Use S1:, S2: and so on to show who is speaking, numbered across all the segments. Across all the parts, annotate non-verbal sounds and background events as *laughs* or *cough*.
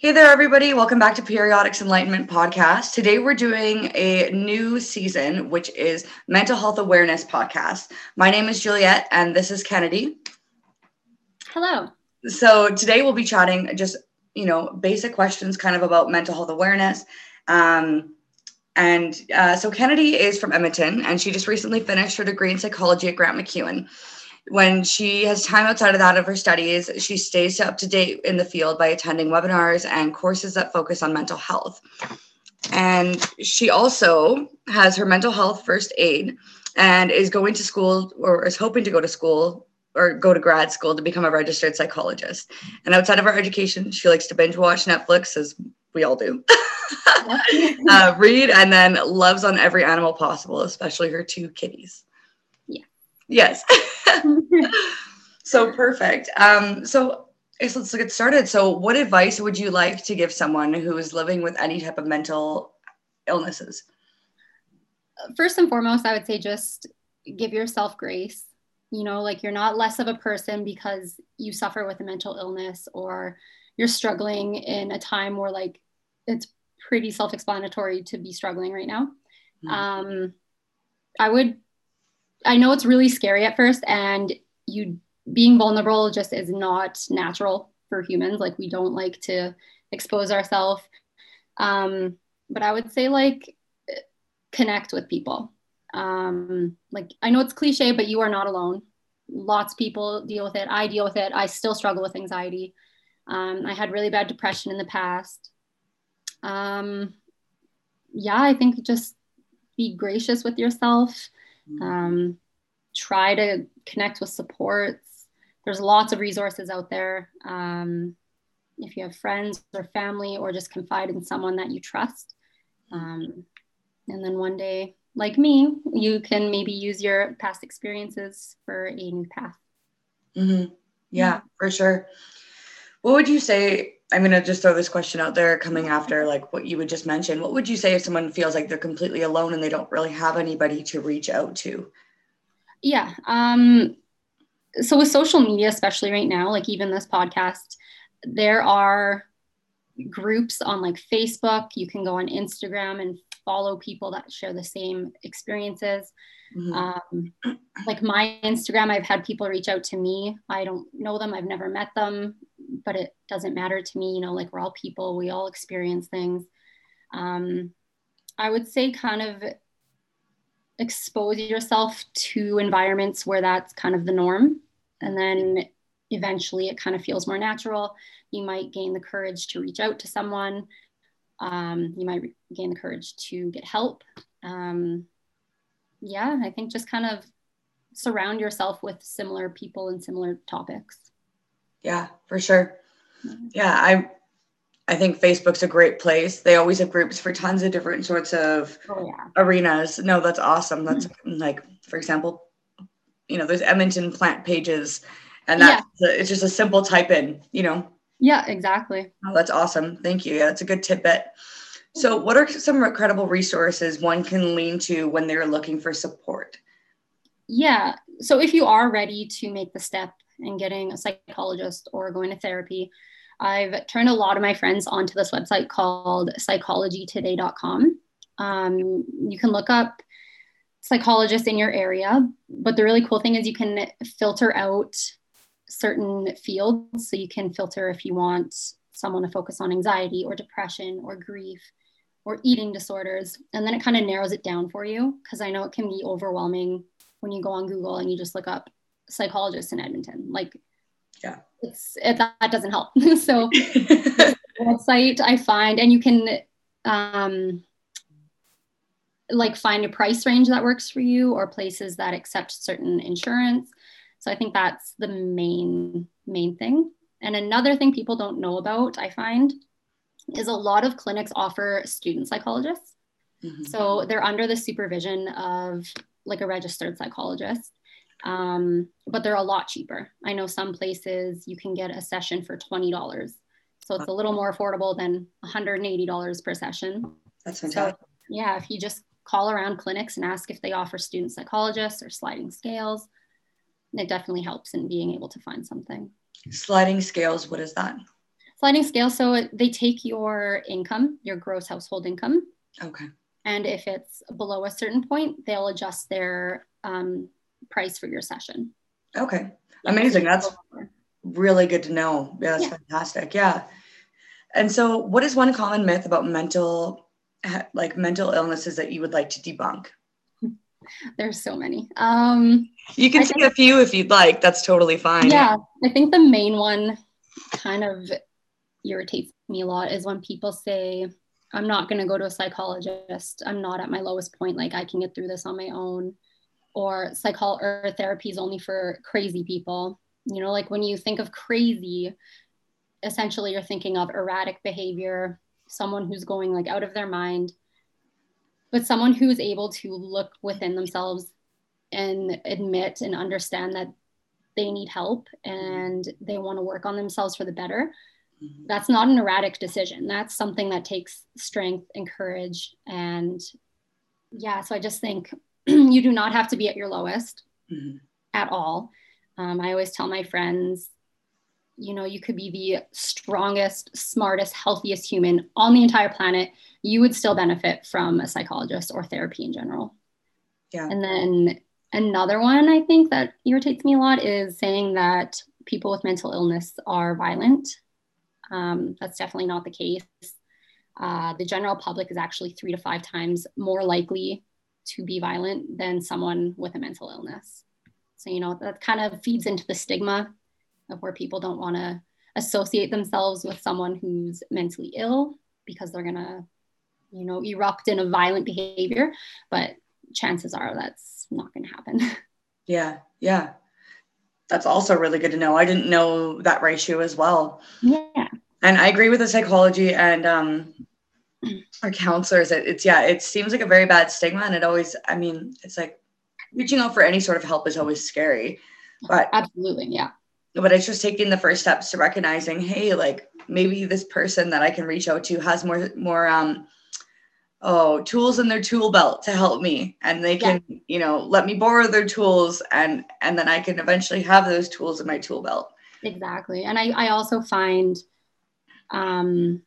S1: Hey there, everybody. Welcome back to Periodics Enlightenment Podcast. Today, we're doing a new season, which is Mental Health Awareness Podcast. My name is Juliet, and this is Kennedy.
S2: Hello.
S1: So, today we'll be chatting just, you know, basic questions kind of about mental health awareness. Um, and uh, so, Kennedy is from Edmonton, and she just recently finished her degree in psychology at Grant MacEwan when she has time outside of that of her studies, she stays up to date in the field by attending webinars and courses that focus on mental health. And she also has her mental health first aid and is going to school or is hoping to go to school or go to grad school to become a registered psychologist. And outside of her education, she likes to binge watch Netflix, as we all do, *laughs* uh, read, and then loves on every animal possible, especially her two kitties. Yes. *laughs* *laughs* so perfect. Um, so let's get started. So, what advice would you like to give someone who is living with any type of mental illnesses?
S2: First and foremost, I would say just give yourself grace. You know, like you're not less of a person because you suffer with a mental illness or you're struggling in a time where, like, it's pretty self explanatory to be struggling right now. Mm-hmm. Um, I would I know it's really scary at first, and you being vulnerable just is not natural for humans. Like we don't like to expose ourselves. Um, but I would say like connect with people. Um, like I know it's cliche, but you are not alone. Lots of people deal with it. I deal with it. I still struggle with anxiety. Um, I had really bad depression in the past. Um, yeah, I think just be gracious with yourself. Um, try to connect with supports. There's lots of resources out there. Um, if you have friends or family, or just confide in someone that you trust. Um, and then one day, like me, you can maybe use your past experiences for a new path.
S1: Mm-hmm. Yeah, for sure. What would you say? I'm going to just throw this question out there coming after like what you would just mention. What would you say if someone feels like they're completely alone and they don't really have anybody to reach out to?
S2: Yeah. Um, so with social media, especially right now, like even this podcast, there are groups on like Facebook. You can go on Instagram and follow people that share the same experiences. Mm-hmm. Um, like my Instagram, I've had people reach out to me. I don't know them, I've never met them, but it doesn't matter to me. You know, like we're all people, we all experience things. Um, I would say kind of expose yourself to environments where that's kind of the norm. And then eventually it kind of feels more natural. You might gain the courage to reach out to someone. Um, you might gain the courage to get help. Um, yeah, I think just kind of surround yourself with similar people and similar topics.
S1: Yeah, for sure. Yeah, I I think Facebook's a great place. They always have groups for tons of different sorts of oh, yeah. arenas. No, that's awesome. That's mm-hmm. like, for example, you know, there's Edmonton plant pages, and that's yeah. it's just a simple type in, you know.
S2: Yeah, exactly.
S1: Oh, that's awesome. Thank you. Yeah, that's a good tidbit. So, what are some incredible resources one can lean to when they're looking for support?
S2: Yeah. So, if you are ready to make the step and getting a psychologist or going to therapy, I've turned a lot of my friends onto this website called psychologytoday.com. Um, you can look up psychologists in your area, but the really cool thing is you can filter out certain fields. So you can filter if you want someone to focus on anxiety or depression or grief or eating disorders. And then it kind of narrows it down for you because I know it can be overwhelming when you go on Google and you just look up psychologists in Edmonton. Like,
S1: yeah,
S2: it's it, that doesn't help. *laughs* so, *laughs* website I find, and you can um, like find a price range that works for you, or places that accept certain insurance. So I think that's the main main thing. And another thing people don't know about, I find, is a lot of clinics offer student psychologists. Mm-hmm. So they're under the supervision of like a registered psychologist um, but they're a lot cheaper. I know some places you can get a session for $20. So it's a little more affordable than $180 per session.
S1: That's fantastic. So,
S2: yeah, if you just call around clinics and ask if they offer student psychologists or sliding scales, it definitely helps in being able to find something.
S1: Sliding scales, what is that?
S2: Sliding scale. So they take your income, your gross household income.
S1: Okay.
S2: And if it's below a certain point, they'll adjust their um, price for your session.
S1: Okay. Amazing. That's really good to know. Yeah, that's yeah. fantastic. Yeah. And so, what is one common myth about mental, like mental illnesses that you would like to debunk? *laughs*
S2: There's so many. Um,
S1: you can I say a few if you'd like. That's totally fine.
S2: Yeah, I think the main one kind of irritates me a lot is when people say, I'm not going to go to a psychologist. I'm not at my lowest point. Like I can get through this on my own. Or psychol or therapy is only for crazy people. You know, like when you think of crazy, essentially you're thinking of erratic behavior, someone who's going like out of their mind, but someone who's able to look within themselves and admit and understand that they need help and they want to work on themselves for the better. Mm-hmm. That's not an erratic decision. That's something that takes strength and courage. And yeah, so I just think *clears throat* you do not have to be at your lowest mm-hmm. at all. Um, I always tell my friends you know you could be the strongest smartest healthiest human on the entire planet. You would still benefit from a psychologist or therapy in general.
S1: Yeah.
S2: And then another one i think that irritates me a lot is saying that people with mental illness are violent. Um, that's definitely not the case. Uh, the general public is actually three to five times more likely to be violent than someone with a mental illness so you know that kind of feeds into the stigma of where people don't want to associate themselves with someone who's mentally ill because they're going to, you know, erupt in a violent behavior. But chances are that's not going to happen. *laughs*
S1: Yeah. Yeah. That's also really good to know. I didn't know that ratio as well.
S2: Yeah.
S1: And I agree with the psychology and um, our counselors. It, it's, yeah, it seems like a very bad stigma. And it always, I mean, it's like reaching out for any sort of help is always scary. But
S2: absolutely. Yeah
S1: but it's just taking the first steps to recognizing hey like maybe this person that i can reach out to has more more um oh tools in their tool belt to help me and they can yeah. you know let me borrow their tools and and then i can eventually have those tools in my tool belt
S2: exactly and i i also find um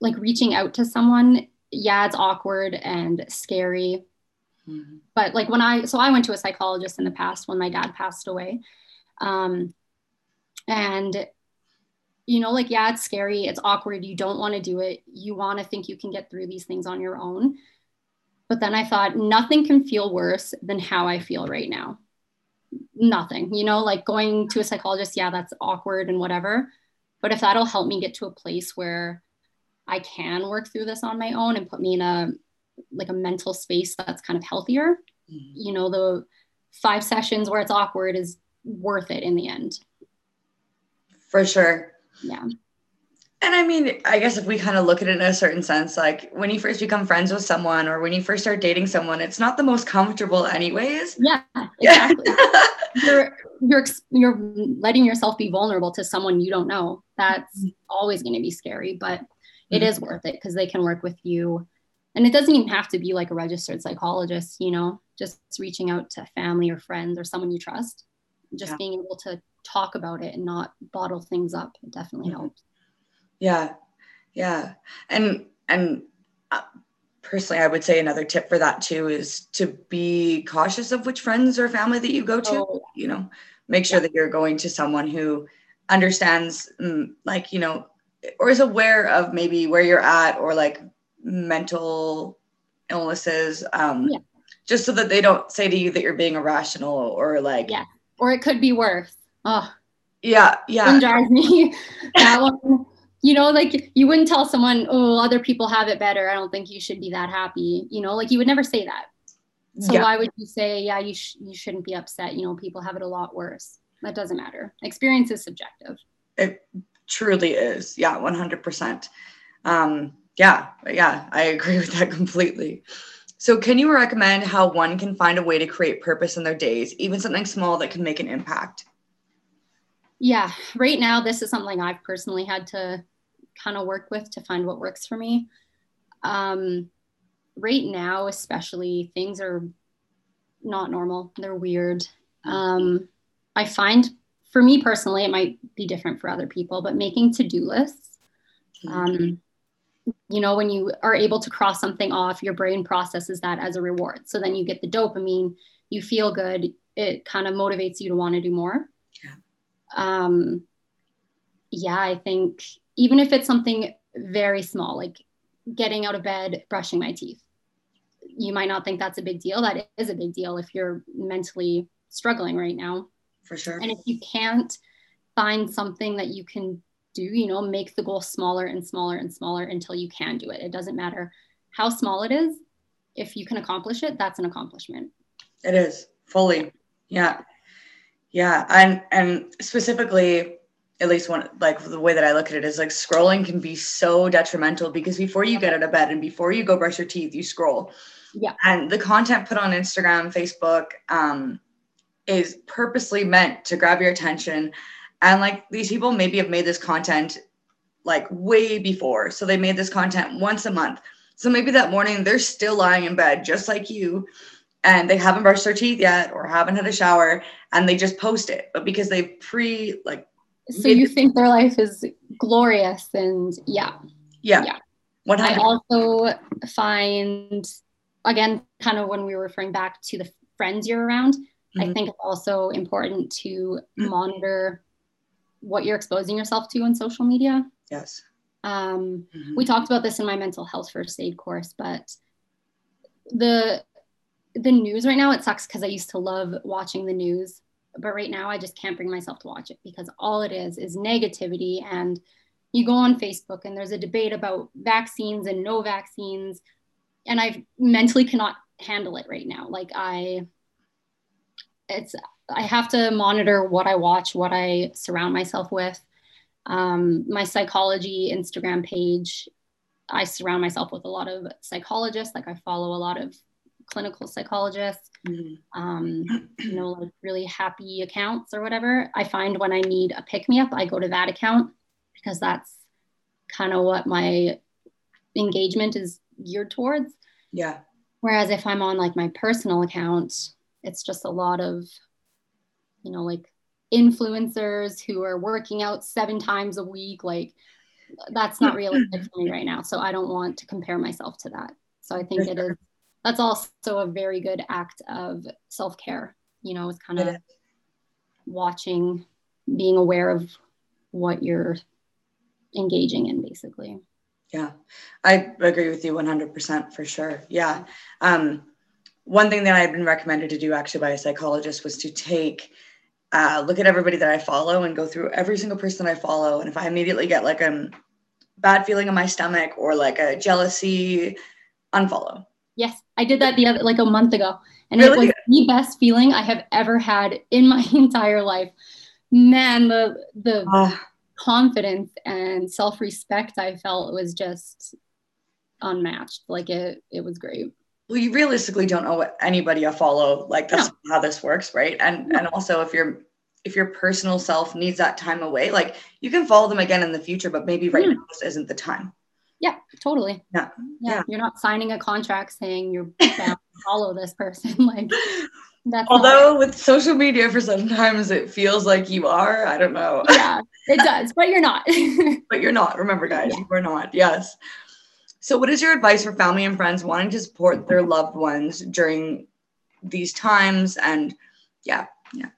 S2: like reaching out to someone yeah it's awkward and scary mm-hmm. but like when i so i went to a psychologist in the past when my dad passed away um, and you know, like, yeah, it's scary, it's awkward, you don't want to do it, you want to think you can get through these things on your own. But then I thought, nothing can feel worse than how I feel right now. Nothing, you know, like going to a psychologist, yeah, that's awkward and whatever. But if that'll help me get to a place where I can work through this on my own and put me in a like a mental space that's kind of healthier, mm-hmm. you know, the five sessions where it's awkward is worth it in the end.
S1: For sure.
S2: Yeah.
S1: And I mean, I guess if we kind of look at it in a certain sense, like when you first become friends with someone or when you first start dating someone, it's not the most comfortable anyways.
S2: Yeah, *laughs* exactly. you're you're you're letting yourself be vulnerable to someone you don't know. That's mm-hmm. always going to be scary, but it mm-hmm. worth it because they can work with you. And it doesn't even have to be like a registered psychologist, you know, just reaching out to family or friends or someone you trust just yeah. being able to talk about it and not bottle things up it definitely mm-hmm. helps
S1: yeah yeah and and uh, personally i would say another tip for that too is to be cautious of which friends or family that you go to oh. you know make sure yeah. that you're going to someone who understands mm, like you know or is aware of maybe where you're at or like mental illnesses um yeah. just so that they don't say to you that you're being irrational or like
S2: yeah or it could be worse. Oh,
S1: yeah, yeah.
S2: It drives me. *laughs* that one, you know, like you wouldn't tell someone, oh, other people have it better. I don't think you should be that happy. You know, like you would never say that. So yeah. why would you say, yeah, you sh- you shouldn't be upset? You know, people have it a lot worse. That doesn't matter. Experience is subjective.
S1: It truly is. Yeah, one hundred percent. Um, yeah, yeah, I agree with that *laughs* completely. So, can you recommend how one can find a way to create purpose in their days, even something small that can make an impact?
S2: Yeah, right now, this is something I've personally had to kind of work with to find what works for me. Um, right now, especially, things are not normal, they're weird. Um, I find for me personally, it might be different for other people, but making to do lists. Mm-hmm. Um, you know, when you are able to cross something off, your brain processes that as a reward. So then you get the dopamine, you feel good, it kind of motivates you to want to do more. Yeah. Um, yeah, I think even if it's something very small, like getting out of bed, brushing my teeth, you might not think that's a big deal. That is a big deal if you're mentally struggling right now.
S1: For sure.
S2: And if you can't find something that you can do, you know, make the goal smaller and smaller and smaller until you can do it. It doesn't matter how small it is. If you can accomplish it, that's an accomplishment.
S1: It is fully. Yeah. Yeah. And and specifically, at least one like the way that I look at it is like scrolling can be so detrimental because before you get out of bed and before you go brush your teeth, you scroll.
S2: Yeah.
S1: And the content put on Instagram, Facebook, um, is purposely meant to grab your attention and like these people maybe have made this content like way before. So they made this content once a month. So maybe that morning they're still lying in bed just like you and they haven't brushed their teeth yet or haven't had a shower and they just post it. But because they pre like
S2: So you think their life is glorious and yeah.
S1: Yeah. Yeah.
S2: 100%. I also find again kind of when we were referring back to the friends you're around, mm-hmm. I think it's also important to monitor what you're exposing yourself to on social media.
S1: Yes.
S2: Um, mm-hmm. We talked about this in my mental health first aid course, but the the news right now it sucks because I used to love watching the news, but right now I just can't bring myself to watch it because all it is is negativity. And you go on Facebook and there's a debate about vaccines and no vaccines, and I mentally cannot handle it right now. Like I, it's I have to monitor what I watch, what I surround myself with. Um, my psychology Instagram page, I surround myself with a lot of psychologists. Like I follow a lot of clinical psychologists, mm-hmm. um, you know, like really happy accounts or whatever. I find when I need a pick me up, I go to that account because that's kind of what my engagement is geared towards.
S1: Yeah.
S2: Whereas if I'm on like my personal account, it's just a lot of you know, like influencers who are working out seven times a week. Like that's not realistic for me right now. So I don't want to compare myself to that. So I think it is that's also a very good act of self-care. You know, it's kind of watching, being aware of what you're engaging in basically.
S1: Yeah, I agree with you 100% for sure. Yeah. Um, one thing that I had been recommended to do actually by a psychologist was to take uh, look at everybody that I follow and go through every single person I follow. And if I immediately get like a bad feeling in my stomach or like a jealousy, unfollow.
S2: Yes, I did that the other like a month ago, and really? it was the best feeling I have ever had in my *laughs* entire life. Man, the the uh, confidence and self respect I felt was just unmatched. Like it, it was great
S1: well you realistically don't know what anybody you follow like that's no. how this works right and no. and also if your if your personal self needs that time away like you can follow them again in the future but maybe right mm. now this isn't the time
S2: yeah totally
S1: yeah.
S2: yeah yeah you're not signing a contract saying you're *laughs* bound to follow this person *laughs* like
S1: that's although with social media for sometimes it feels like you are i don't know
S2: yeah it does but you're not *laughs*
S1: but you're not remember guys yeah. you are not yes so, what is your advice for family and friends wanting to support their loved ones during these times? And yeah, yeah.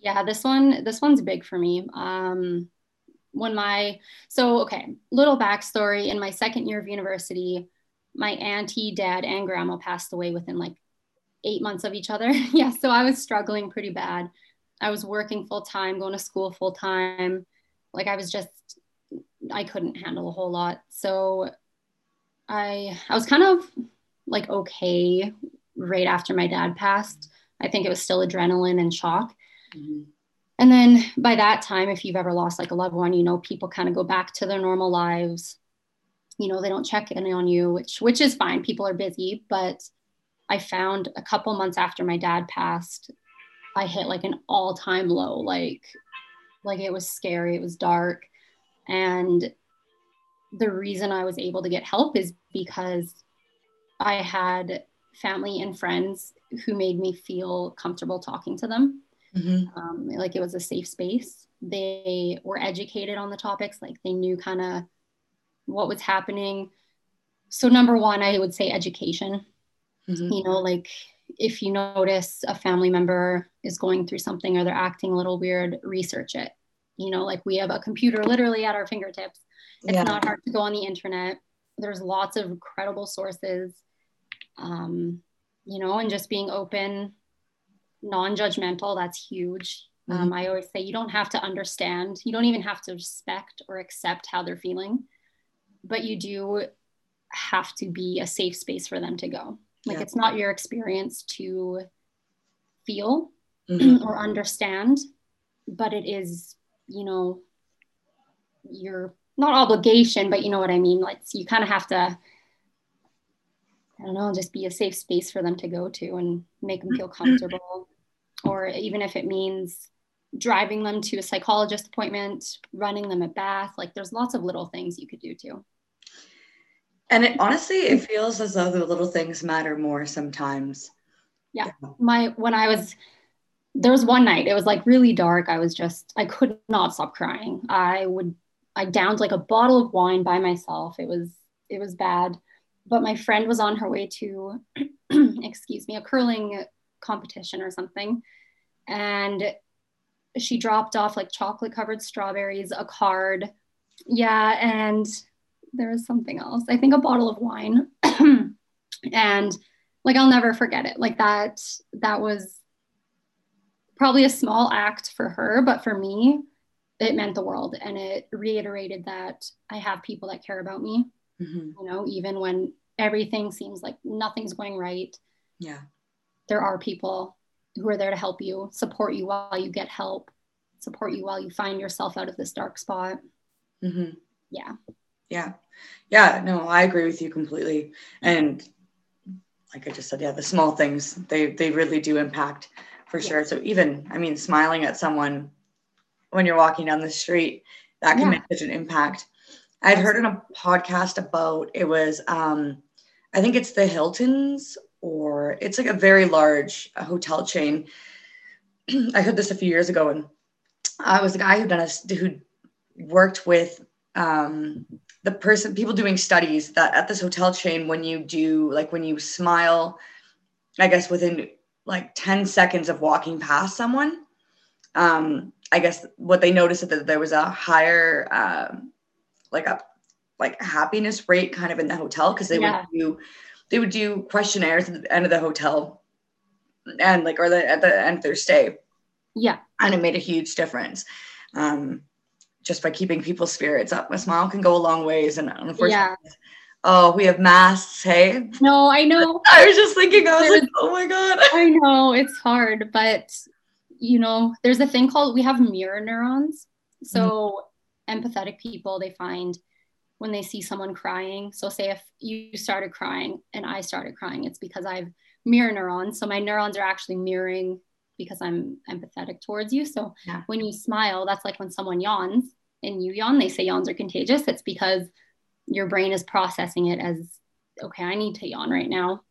S2: Yeah, this one, this one's big for me. Um, when my, so okay, little backstory in my second year of university, my auntie, dad, and grandma passed away within like eight months of each other. *laughs* yeah, so I was struggling pretty bad. I was working full time, going to school full time. Like I was just, I couldn't handle a whole lot. So I I was kind of like okay right after my dad passed. I think it was still adrenaline and shock. Mm-hmm. And then by that time, if you've ever lost like a loved one, you know, people kind of go back to their normal lives. You know, they don't check in on you, which which is fine. People are busy, but I found a couple months after my dad passed, I hit like an all-time low. Like, like it was scary. It was dark, and the reason I was able to get help is because I had family and friends who made me feel comfortable talking to them. Mm-hmm. Um, like it was a safe space. They were educated on the topics, like they knew kind of what was happening. So, number one, I would say education. Mm-hmm. You know, like if you notice a family member is going through something or they're acting a little weird, research it. You know, like we have a computer literally at our fingertips. It's yeah. not hard to go on the internet. There's lots of credible sources. Um, you know, and just being open, non-judgmental, that's huge. Mm-hmm. Um, I always say you don't have to understand, you don't even have to respect or accept how they're feeling, but you do have to be a safe space for them to go. Like yeah. it's not your experience to feel mm-hmm. *clears throat* or understand, but it is, you know, your not obligation, but you know what I mean. Like you kind of have to, I don't know, just be a safe space for them to go to and make them feel comfortable. or even if it means driving them to a psychologist appointment, running them a bath, like there's lots of little things you could do too.
S1: And it, honestly, it mm-hmm. feels as though the little things matter more sometimes.
S2: Yeah. My, when I was, there was one night, it was like really dark. I was just, I could not stop crying. I would, I downed like a bottle of wine by myself. It was, it was bad. But my friend was on her way to, *clears throat* excuse me, a curling competition or something. And she dropped off like chocolate covered strawberries, a card. Yeah. And there was something else. I think a bottle of wine. *clears throat* and like I'll never forget it. Like that that was probably a small act for her, but for me, it meant the world and it reiterated that I have people that care about me. Mm-hmm. You know, even when everything seems like nothing's going right.
S1: Yeah.
S2: There are people who are there to help you, support you while you get help, support you while you find yourself out of this dark spot. Mm-hmm. Yeah.
S1: Yeah. Yeah. No, I agree with you completely. And like I just said, yeah, the small things, they, they really do impact for sure. So even, I mean, smiling at someone when you're walking down the street, that can yeah. make such an impact. I'd heard in a podcast about it was, um, I think it's the Hiltons or it's like a very large hotel chain. *clears throat* I heard this a few years ago, and I was a guy who done a who worked with um, the person people doing studies that at this hotel chain when you do like when you smile i guess within like 10 seconds of walking past someone um i guess what they noticed is that there was a higher um like a like happiness rate kind of in the hotel because they yeah. would do they would do questionnaires at the end of the hotel and like or the, at the end of their stay
S2: yeah
S1: and it made a huge difference um just by keeping people's spirits up. A smile can go a long ways. And unfortunately, yeah. oh, we have masks. Hey.
S2: No, I know. *laughs*
S1: I was just thinking, I was there's, like, oh my God.
S2: I know it's hard, but you know, there's a thing called we have mirror neurons. So mm-hmm. empathetic people, they find when they see someone crying. So say if you started crying and I started crying, it's because I've mirror neurons. So my neurons are actually mirroring because I'm empathetic towards you. So yeah. when you smile, that's like when someone yawns and you yawn, they say yawns are contagious. It's because your brain is processing it as, okay, I need to yawn right now.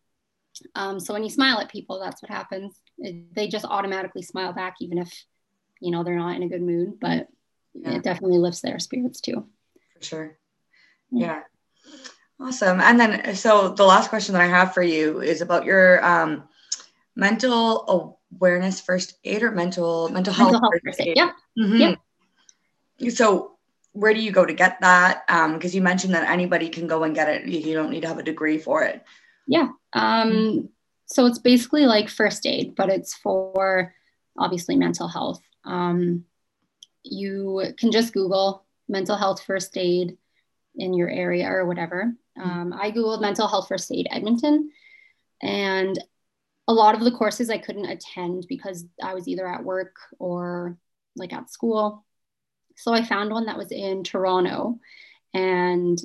S2: Um, so when you smile at people, that's what happens. It, they just automatically smile back, even if, you know, they're not in a good mood, but yeah. it definitely lifts their spirits too.
S1: For sure. Yeah. Awesome. And then, so the last question that I have for you is about your um, mental awareness first aid or mental mental health, mental health first aid.
S2: Yeah. Mm-hmm. yeah
S1: so where do you go to get that? Because um, you mentioned that anybody can go and get it. You don't need to have a degree for it.
S2: Yeah. Um, so it's basically like first aid, but it's for obviously mental health. Um, you can just Google mental health first aid in your area or whatever. Mm-hmm. Um, I Googled mental health first aid Edmonton, and a lot of the courses I couldn't attend because I was either at work or like at school. So I found one that was in Toronto and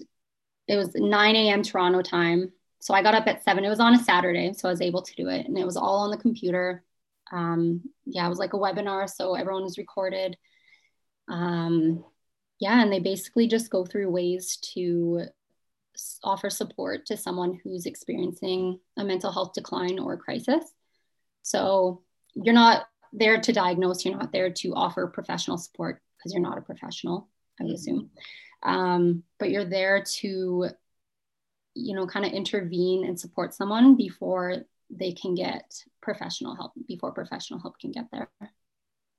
S2: it was 9 a.m. Toronto time. So I got up at seven. It was on a Saturday, so I was able to do it. And it was all on the computer. Um, yeah, it was like a webinar, so everyone was recorded. Um, yeah, and they basically just go through ways to offer support to someone who's experiencing a mental health decline or crisis. So you're not there to diagnose, you're not there to offer professional support because you're not a professional, I would assume. Um, but you're there to, you know, kind of intervene and support someone before they can get professional help, before professional help can get there.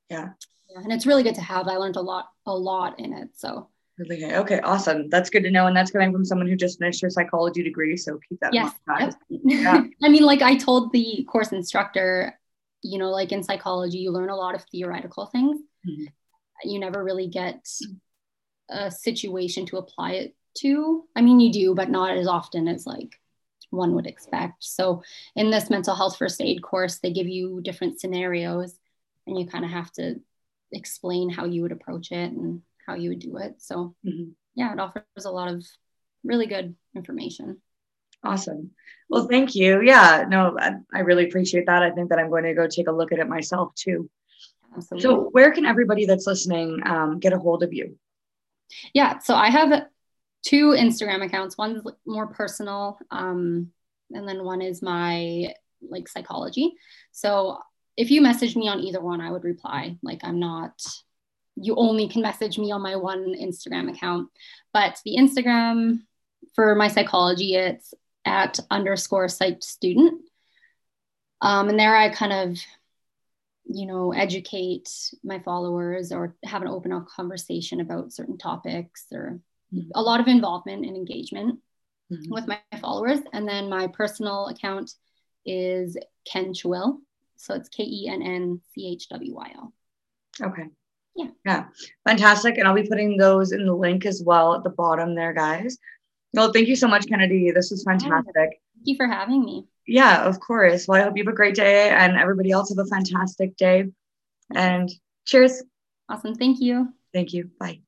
S1: Yeah.
S2: yeah. And it's really good to have. I learned a lot, a lot in it. So
S1: Really good. Okay, awesome. That's good to know. And that's coming from someone who just finished her psychology degree. So keep that
S2: yes.
S1: in mind.
S2: Yep. Yeah. *laughs* I mean, like I told the course instructor, you know, like in psychology, you learn a lot of theoretical things. Mm-hmm. You never really get a situation to apply it to. I mean, you do, but not as often as like one would expect. So in this mental health first aid course, they give you different scenarios and you kind of have to explain how you would approach it and how you would do it. So mm-hmm. yeah, it offers a lot of really good information.
S1: Awesome. Well, thank you. Yeah, no, I, I, really appreciate that. I think that I'm going to go take a look at it myself too. Absolutely. So, where can everybody that's listening um, get a hold of you?
S2: Yeah, so I have two Instagram accounts. One's more personal, um, and then one is my like psychology. So, if you message me on either one, I would reply. Like, I'm not you only can message me on my one Instagram account. But the Instagram for my psychology, it's at underscore psych student. Um, and there I kind of, you know, educate my followers or have an open up conversation about certain topics or mm-hmm. a lot of involvement and engagement mm-hmm. with my followers. And then my personal account is Ken Chwyl. So it's K E N N C H W Y L.
S1: Okay.
S2: Yeah.
S1: Yeah. Fantastic. And i'll be putting those in the link as well at the bottom there guys. Well thank you so much kennedy. This was fantastic. Thank
S2: you for having me.
S1: Yeah of course. Well i hope you have a great day and everybody else have a fantastic day. And cheers.
S2: Awesome. Thank you.
S1: Thank you. Bye